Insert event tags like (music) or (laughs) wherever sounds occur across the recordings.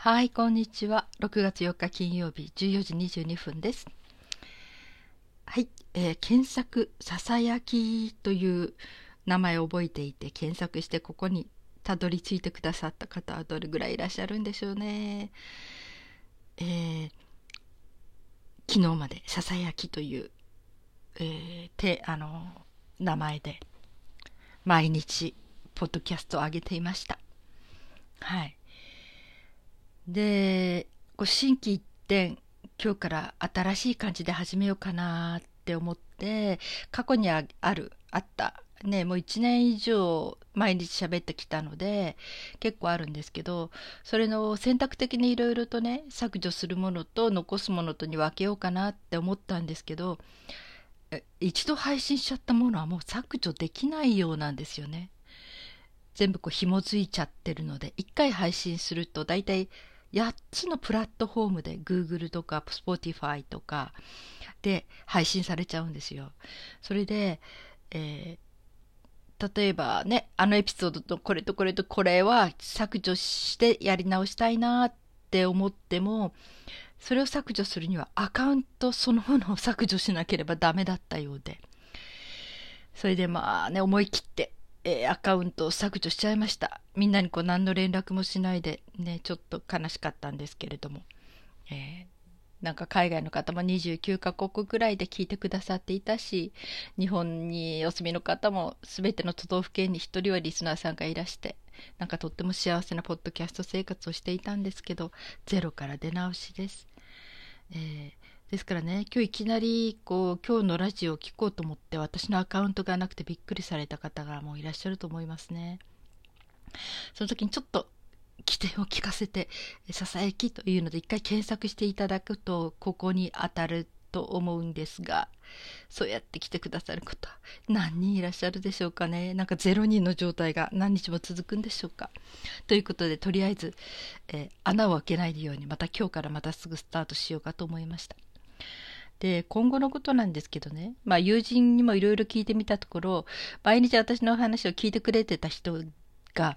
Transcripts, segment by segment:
はい、こんにちは。6月4日金曜日14時22分です。はい、えー、検索、ささやきという名前を覚えていて検索してここにたどり着いてくださった方はどれぐらいいらっしゃるんでしょうね。えー、昨日までささやきという、えー、てあの名前で毎日ポッドキャストを上げていました。はい。で、こう心機一転、今日から新しい感じで始めようかなって思って、過去にある、あった、ね、もう1年以上毎日喋ってきたので、結構あるんですけど、それの選択的にいろいろとね、削除するものと残すものとに分けようかなって思ったんですけど、一度配信しちゃったものはもう削除できないようなんですよね。全部こう紐づいちゃってるので、一回配信すると大体8つのプラットフォームで Google とか Spotify とかで配信されちゃうんですよ。それで、えー、例えばね、あのエピソードとこれとこれとこれは削除してやり直したいなって思っても、それを削除するにはアカウントそのものを削除しなければダメだったようで。それでまあね、思い切ってえー、アカウントを削除しちゃいました。みんなにこう何の連絡もしないでね、ちょっと悲しかったんですけれども。えー、なんか海外の方も29カ国ぐらいで聞いてくださっていたし、日本にお住みの方も全ての都道府県に1人はリスナーさんがいらして、なんかとっても幸せなポッドキャスト生活をしていたんですけど、ゼロから出直しです。えーですからね、今日いきなり、こう、今日のラジオを聞こうと思って、私のアカウントがなくてびっくりされた方がもういらっしゃると思いますね。その時にちょっと、起点を聞かせて、ささやきというので、一回検索していただくと、ここに当たると思うんですが、そうやって来てくださる方、何人いらっしゃるでしょうかね。なんか0人の状態が何日も続くんでしょうか。ということで、とりあえず、えー、穴を開けないように、また今日からまたすぐスタートしようかと思いました。で、今後のことなんですけどね、まあ友人にもいろいろ聞いてみたところ、毎日私の話を聞いてくれてた人が、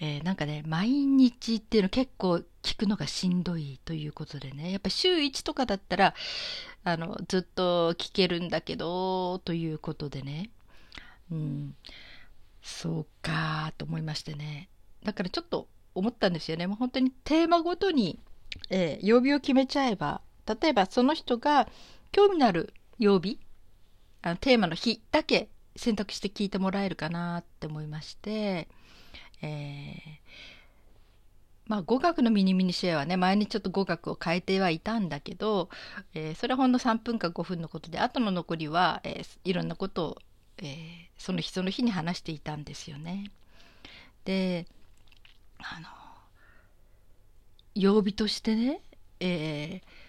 えー、なんかね、毎日っていうの結構聞くのがしんどいということでね、やっぱ週1とかだったら、あの、ずっと聞けるんだけど、ということでね、うん、そうかと思いましてね。だからちょっと思ったんですよね。もう本当にテーマごとに、えー、曜日を決めちゃえば、例えばその人が興味のある曜日あのテーマの日だけ選択して聞いてもらえるかなって思いまして、えー、まあ語学のミニミニシェアはね前にちょっと語学を変えてはいたんだけど、えー、それはほんの3分か5分のことで後の残りは、えー、いろんなことを、えー、その日その日に話していたんですよね。であの曜日としてね、えー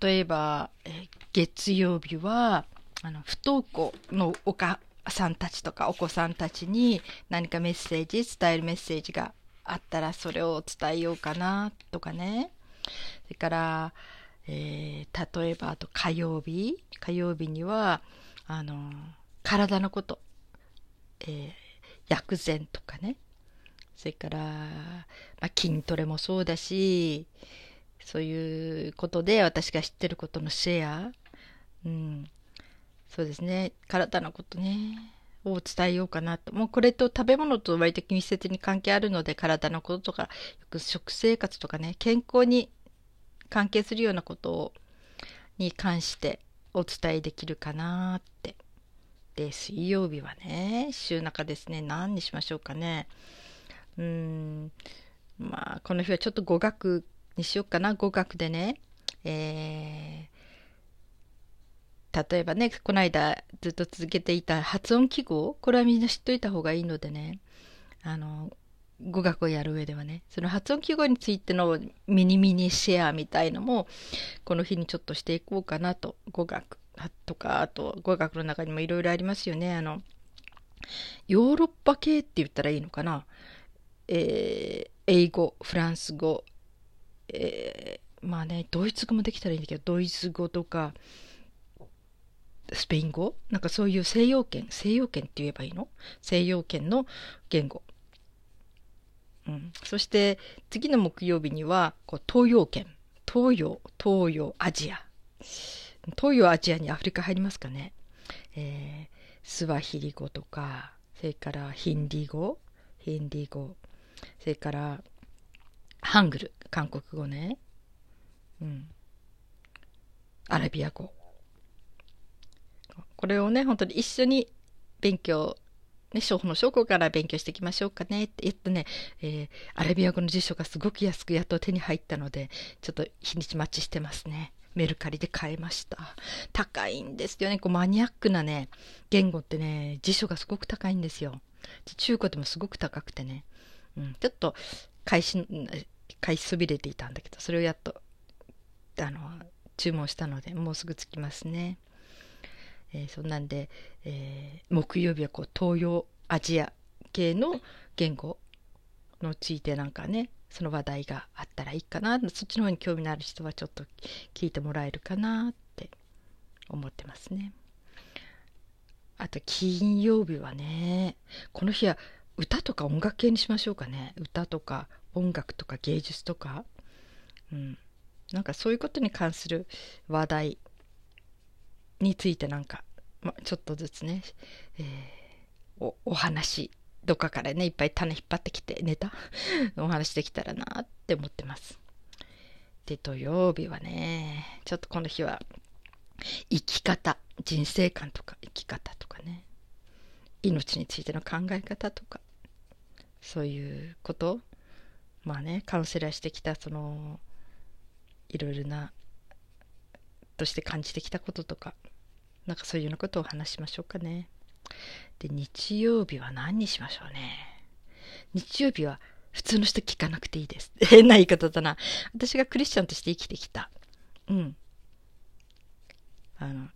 例えば、え月曜日はあの不登校のお母さんたちとかお子さんたちに何かメッセージ伝えるメッセージがあったらそれを伝えようかなとかね。それから、えー、例えばあと火曜日。火曜日にはあの体のこと、えー、薬膳とかね。それから、まあ、筋トレもそうだしそういうことで私が知ってることのシェア、うん、そうですね、体のことね、を伝えようかなと。もうこれと食べ物と割と密接に関係あるので、体のこととか、よく食生活とかね、健康に関係するようなことをに関してお伝えできるかなって。で、水曜日はね、週中ですね、何にしましょうかね。うーん、まあ、この日はちょっと語学にしようかな。語学でね、え、例えばねこの間ずっと続けていた発音記号これはみんな知っといた方がいいのでね。あの語学をやる上ではね。その発音記号についてのミニミニシェアみたいのもこの日にちょっとしていこうかなと。語学とかあと語学の中にもいろいろありますよね。あのヨーロッパ系って言ったらいいのかな、えー、英語フランス語。えー、まあね、ドイツ語もできたらいいんだけど、ドイツ語とか、スペイン語？なんかそういう西洋圏、西洋圏って言えばいいの？西洋圏の言語。うん、そして次の木曜日にはこう東洋圏。東洋東洋アジア。東洋アジアにアフリカ入りますかね、えー、スワヒリ語とかそれからヒンディ語。ヒンディ語。それからハングル。韓国語ね。うん。アラビア語。これをね本当に一緒に勉強ね、初歩の証拠から勉強していきましょうかねって言ってね、えー、アラビア語の辞書がすごく安くやっと手に入ったので、ちょっと日にち待ちしてますね。メルカリで買えました。高いんですよね。こうマニアックなね、言語ってね、辞書がすごく高いんですよ。中古でもすごく高くてね。うん、ちょっと買いし、買いそびれていたんだけど、それをやっと、あの、注文したので、もうすぐ着きますね。えー、そんなんで、えー、木曜日はこう東洋アジア系の言語のついてなんかねその話題があったらいいかな。そっちの方に興味のある人はちょっと聞いてもらえるかなって思ってますね。あと金曜日はねこの日は歌とか音楽系にしましょうかね。歌とか音楽とか芸術とか、うん、なんかそういうことに関する話題についてなんか、ま、ちょっとずつね、えー、おお話どっかからねいっぱい種引っ張ってきてネタ？(laughs) お話できたらなって思ってます。で土曜日はねちょっとこの日は生き方人生観とか生き方とかね命についての考え方とかそういうこと？まあねカウンセラーしてきたそのいろいろなとして感じてきたこととかなんかそういうようなことを話しましょうかね。で日曜日は何にしましょうね。日曜日は普通の人聞かなくていいです。(laughs) 変な言い方だな。私がクリスチャンとして生きてきた。うん。あの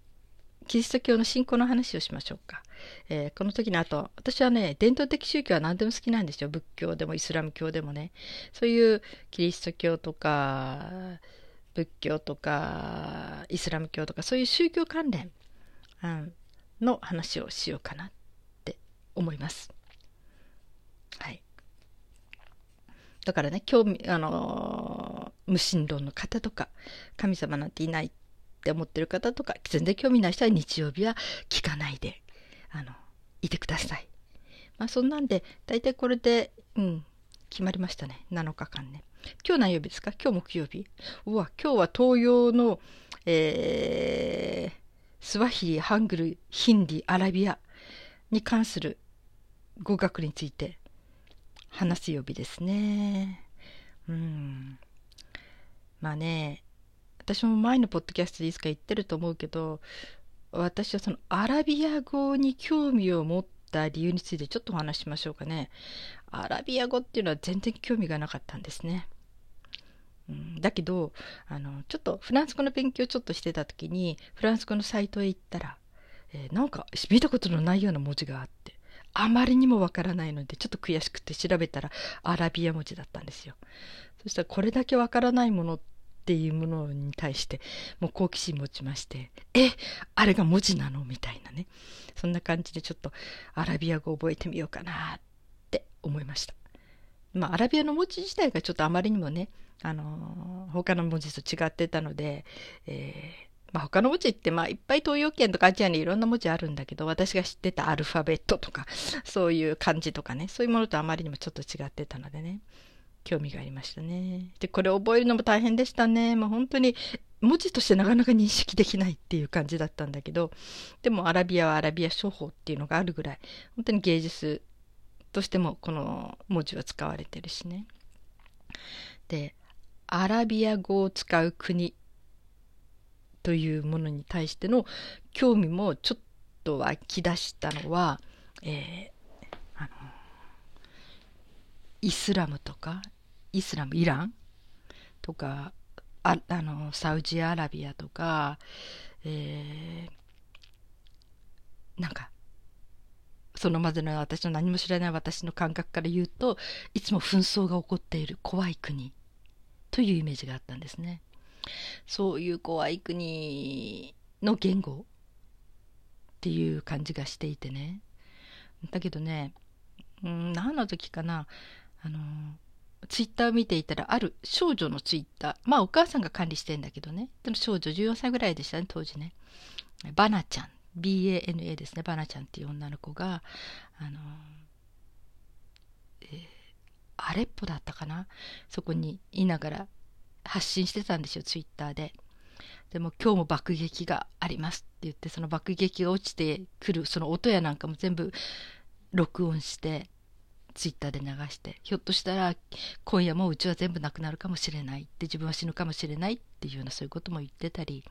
キリスト教の信仰の話をしましょうか。えー、この時の後、私はね、伝統的宗教は何でも好きなんですよ。仏教でもイスラム教でもね。そういうキリスト教とか、仏教とかイスラム教とかそういう宗教関連、うん、の話をしようかなって思います。はい。だからね、興味、あのー、無神論の方とか、神様なんていないって思ってる方とか、全然興味ない人は日曜日は聞かないで、あの、いてください。まあそんなんで、大体これで、うん、決まりましたね。7日間ね。今日何曜日ですか？今日木曜日うわ、今日は東洋の、えー、スワヒリ、ハングル、ヒンディ、アラビアに関する語学について話す曜日ですね。うん。まあね、私も前のポッドキャストでいつか言ってると思うけど、私はそのアラビア語に興味を持った理由についてちょっとお話しましょうかね。アラビア語っていうのは全然興味がなかったんですね。だけどあのちょっとフランス語の勉強ちょっとしてた時にフランス語のサイトへ行ったら、えー、なんか見たことのないような文字があってあまりにもわからないのでちょっと悔しくて調べたらアラビア文字だったんですよ。そしたらこれだけわからないものっていうものに対してもう好奇心持ちましてえあれが文字なの？みたいなね。そんな感じでちょっとアラビア語覚えてみようかなって思いました。まあアラビアの文字自体がちょっとあまりにもねあの他の文字と違ってたので、えー、まあ、他の文字って、まあ、いっぱい東洋圏とかアジアにいろんな文字あるんだけど私が知ってたアルファベットとか (laughs) そういう漢字とかねそういうものとあまりにもちょっと違ってたのでね興味がありましたね。でこれ覚えるのも大変でしたね。もう本当に文字としてなかなか認識できないっていう感じだったんだけどでもアラビアはアラビア書法っていうのがあるぐらい本当に芸術としてもこの文字は使われてるしね。でアラビア語を使う国というものに対しての興味もちょっと湧き出したのは、えー、あのイスラムとかイスラムイランとかああのサウジアラビアとか、えー、なんかそのまでの私の何も知らない私の感覚から言うといつも紛争が起こっている怖い国というイメージがあったんですね。そういう怖い国の言語っていう感じがしていてね。だけどね、うん、何の時かな、あのツイッターを見ていたらある少女のツイッターまあお母さんが管理してんだけどねでも少女14歳ぐらいでしたね当時ねバナちゃん BANA ですねバナちゃんっていう女の子があの、えー、アレッポだったかな？そこにいながら発信してたんですよツイッターで。でも今日も爆撃がありますって言ってその爆撃が落ちてくるその音やなんかも全部録音してツイッターで流してひょっとしたら今夜もうちは全部なくなるかもしれないって自分は死ぬかもしれないっていうようなそういうことも言ってたり、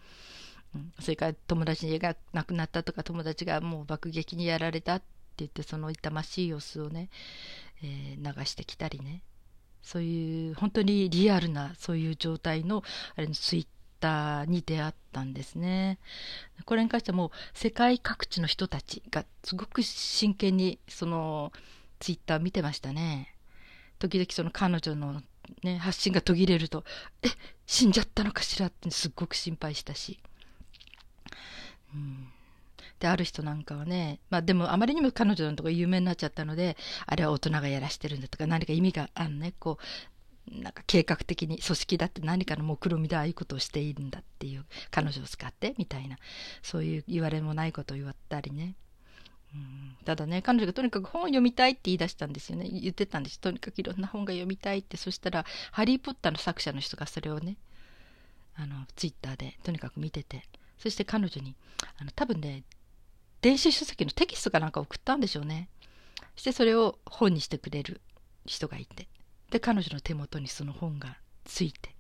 うん、それから友達が亡くなったとか友達がもう爆撃にやられたって言ってその痛ましい様子をね、えー、流してきたりねそういう本当にリアルなそういう状態のあれのツイッターに出会ったんですね。これに関してはもう世界各地の人たちがすごく真剣にそのツイッター見てましたね。時々その彼女のね、発信が途切れると、え、死んじゃったのかしらってすっごく心配したし。うん、で、ある人なんかはね、まあでもあまりにも彼女のとこ有名になっちゃったので、あれは大人がやらしてるんだとか何か意味があるね、こう、なんか計画的に組織だって何かの目論見でああいうことをしているんだっていう彼女を使ってみたいな。そういう言われもないことを言わったりね。ただね彼女がとにかく本を読みたいって言い出したんですよね。言ってたんです。とにかくいろんな本が読みたいって。そしたら「ハリー・ポッター」の作者の人がそれをねあのツイッターでとにかく見てて。そして彼女にあの多分ね電子書籍のテキストかなんか送ったんでしょうね。そしてそれを本にしてくれる人がいて。で彼女の手元にその本がついて。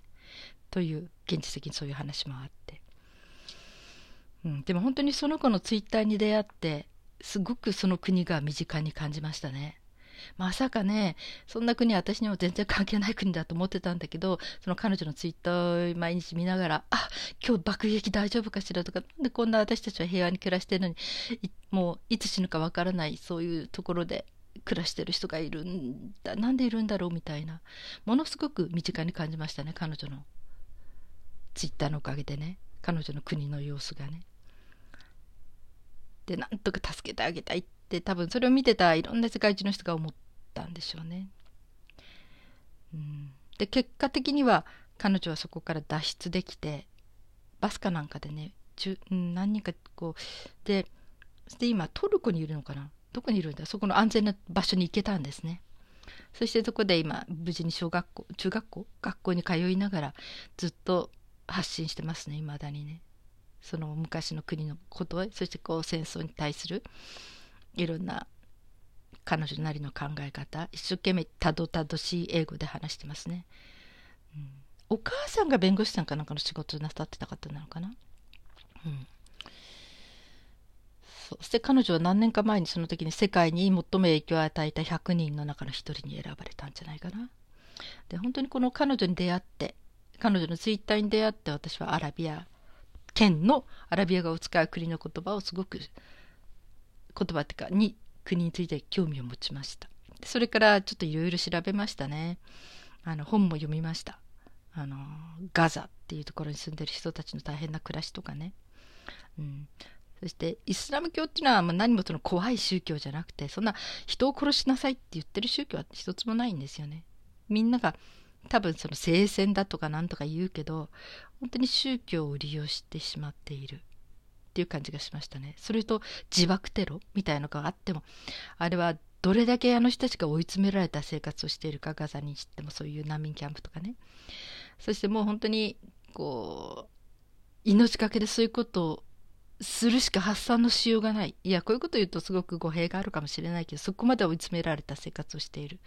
という現実的にそういう話もあって、うん、でも本当にその子のツイッターに出会ってすごくその国が身近に感じましたね。まさかね、そんな国私にも全然関係ない国だと思ってたんだけど、その彼女のツイッターを毎日見ながら、あ今日爆撃大丈夫かしらとか、なんでこんな私たちは平和に暮らしてるのに、もういつ死ぬかわからない、そういうところで暮らしてる人がいるんだ、なんでいるんだろうみたいな、ものすごく身近に感じましたね、彼女のツイッターのおかげでね、彼女の国の様子がね。でなんとか助けてあげたいって多分それを見てたいろんな世界中の人が思ったんでしょうね。うん、で結果的には彼女はそこから脱出できてバスかなんかでね何人かこうでで今トルコにいるのかな？どこにいるんだ？そこの安全な場所に行けたんですね。そしてそこで今無事に小学校中学校？学校に通いながらずっと発信してますねいまだにね。その昔の国のことそしてこう戦争に対するいろんな彼女なりの考え方一生懸命たどたどしい英語で話してますね、うん、お母さんが弁護士さんかなんかの仕事なさってた方なのかな？うん。そして彼女は何年か前にその時に世界に最も影響を与えた100人の中の一人に選ばれたんじゃないかな。で本当にこの彼女に出会って彼女のツイッターに出会って私はアラビア県のアラビア語を使う国の言葉をすごく言葉っていうかに国について興味を持ちました。それからちょっといろいろ調べましたね。あの本も読みました。あのガザっていうところに住んでる人たちの大変な暮らしとかね、うん、そしてイスラム教っていうのはま何もその怖い宗教じゃなくてそんな人を殺しなさいって言ってる宗教は一つもないんですよね。みんなが多分その聖戦だとかなんとか言うけど本当に宗教を利用してしまっている。っていう感じがしましたね。それと自爆テロみたいなのがあってもあれはどれだけあの人たちが追い詰められた生活をしているかガザにしてもそういう難民キャンプとかねそしてもう本当にこう命がけでそういうことをするしか発散のしようがないいやこういうこと言うとすごく語弊があるかもしれないけどそこまで追い詰められた生活をしている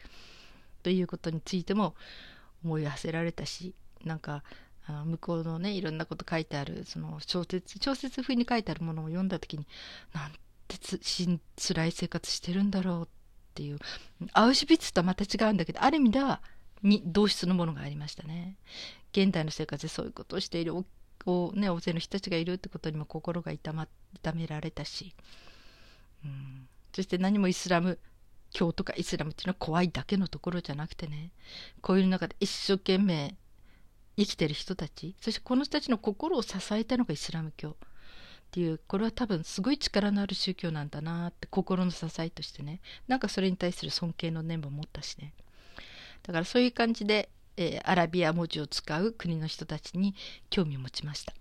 ということについても思い馳せられたしなんかあ向こうのねいろんなこと書いてあるその小説小説風に書いてあるものを読んだ時になんてつし辛い生活してるんだろうっていうアウシュビッツとはまた違うんだけどある意味ではに同質のものがありましたね。現代の生活でそういうことをしているお、ね、大勢の人たちがいるってことにも心が痛,、ま、痛められたし、うん、そして何もイスラム教とかイスラムっていうのは怖いだけのところじゃなくてねこういう中で一生懸命生きてる人たちそしてこの人たちの心を支えたのがイスラム教っていうこれは多分すごい力のある宗教なんだなって心の支えとしてね。なんかそれに対する尊敬の念も持ったしね。だからそういう感じで、えー、アラビア文字を使う国の人たちに興味を持ちました。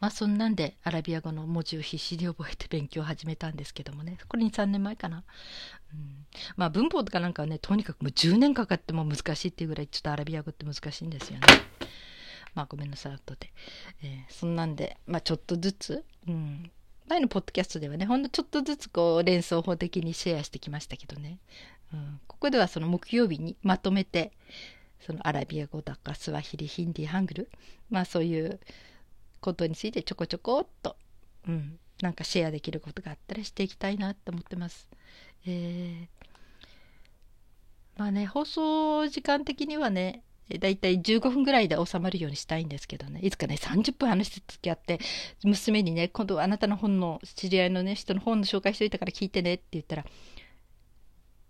まあそんなんでアラビア語の文字を必死に覚えて勉強を始めたんですけどもね。これに3年前かな、うん、まあ文法とかなんかはねとにかくもう10年かかっても難しいっていうぐらいちょっとアラビア語って難しいんですよね。まあごめんなさい後で、えー、そんなんでまあちょっとずつ、うん、前のポッドキャストではねほんのちょっとずつこう連想法的にシェアしてきましたけどね、うん、ここではその木曜日にまとめてそのアラビア語だかスワヒリヒンディハングルまあそういうことについてちょこちょこっと、うん、なんかシェアできることがあったらしていきたいなって思ってます。えー、まあね放送時間的にはねだいたい15分ぐらいで収まるようにしたいんですけどね。いつかね30分話して付き合って娘にね今度あなたの本の知り合いのね人の本の紹介しといたから聞いてねって言ったら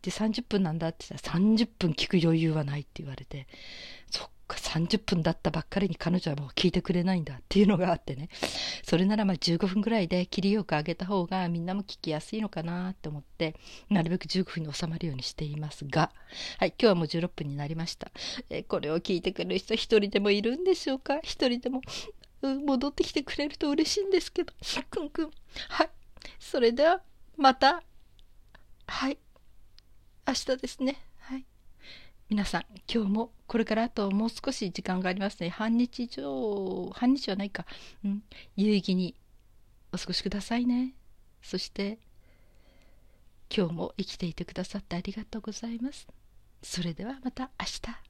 で30分なんだって言ったら30分聞く余裕はないって言われてそっか30分だったばっかりに彼女はもう聞いてくれないんだっていうのがあってね。それならまあ15分ぐらいで切りよく上げた方がみんなも聞きやすいのかなって思ってなるべく15分に収まるようにしていますが。はい今日はもう16分になりました、えこれを聞いてくれる人一人でもいるんでしょうか？一人でも、戻ってきてくれると嬉しいんですけど。くんくん。はい。それではまた。はい。明日ですね。はい。皆さん今日もこれからあともう少し時間がありますね。半日以上半日はないか、うん、有意義にお過ごしくださいね。そして今日も生きていてくださってありがとうございます。それではまた明日。